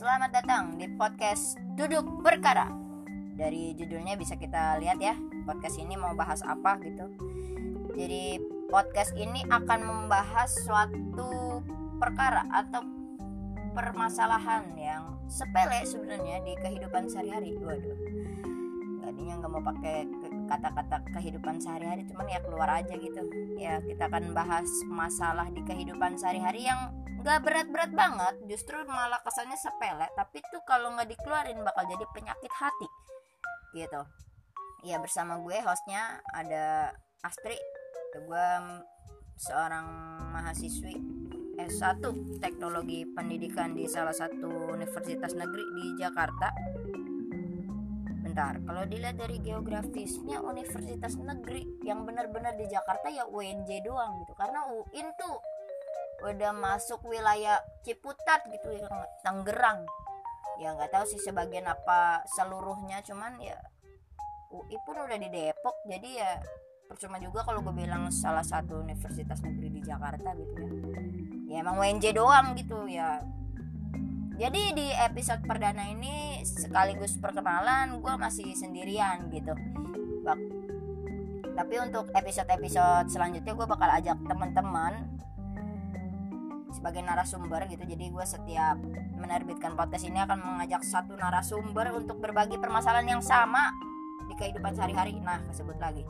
Selamat datang di podcast Duduk Perkara. Dari judulnya bisa kita lihat ya, podcast ini mau bahas apa gitu. Jadi podcast ini akan membahas suatu perkara atau permasalahan yang sepele sebenarnya di kehidupan sehari-hari. Waduh. Tadinya nggak mau pakai kata-kata kehidupan sehari-hari cuman ya keluar aja gitu. Ya kita akan bahas masalah di kehidupan sehari-hari yang nggak berat-berat banget justru malah kesannya sepele tapi tuh kalau nggak dikeluarin bakal jadi penyakit hati gitu. Ya bersama gue hostnya ada Astri gue seorang mahasiswi S1 teknologi pendidikan di salah satu universitas negeri di Jakarta bentar kalau dilihat dari geografisnya universitas negeri yang benar-benar di Jakarta ya UNJ doang gitu. Karena UIN tuh udah masuk wilayah Ciputat gitu ya Tangerang. Ya nggak tahu sih sebagian apa seluruhnya cuman ya UI pun udah di Depok jadi ya percuma juga kalau gue bilang salah satu universitas negeri di Jakarta gitu ya. Ya emang WNJ doang gitu ya jadi di episode perdana ini sekaligus perkenalan gue masih sendirian gitu. Bak tapi untuk episode-episode selanjutnya gue bakal ajak teman-teman sebagai narasumber gitu. Jadi gue setiap menerbitkan podcast ini akan mengajak satu narasumber untuk berbagi permasalahan yang sama di kehidupan sehari-hari. Nah tersebut lagi.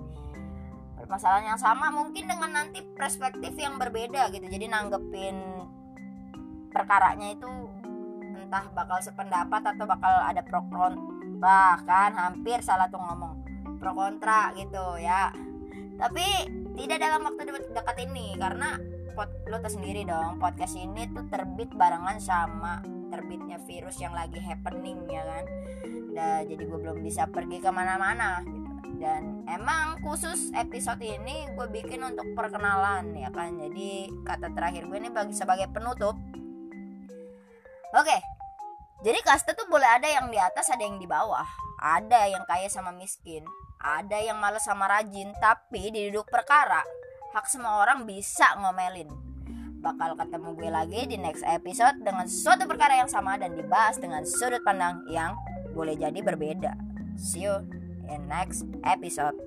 Permasalahan yang sama mungkin dengan nanti perspektif yang berbeda gitu. Jadi nanggepin perkaranya itu entah bakal sependapat atau bakal ada pro kontra bahkan hampir salah tuh ngomong. Pro kontra gitu ya. Tapi tidak dalam waktu dekat ini karena pod, lo tau sendiri dong podcast ini tuh terbit barengan sama terbitnya virus yang lagi happening ya kan? Dan jadi gue belum bisa pergi ke mana-mana gitu. Dan emang khusus episode ini gue bikin untuk perkenalan ya kan? Jadi kata terakhir gue ini bagi sebagai penutup. Oke jadi kasta tuh boleh ada yang di atas ada yang di bawah ada yang kaya sama miskin ada yang malas sama rajin tapi di duduk perkara hak semua orang bisa ngomelin. Bakal ketemu gue lagi di next episode dengan suatu perkara yang sama dan dibahas dengan sudut pandang yang boleh jadi berbeda. See you in next episode.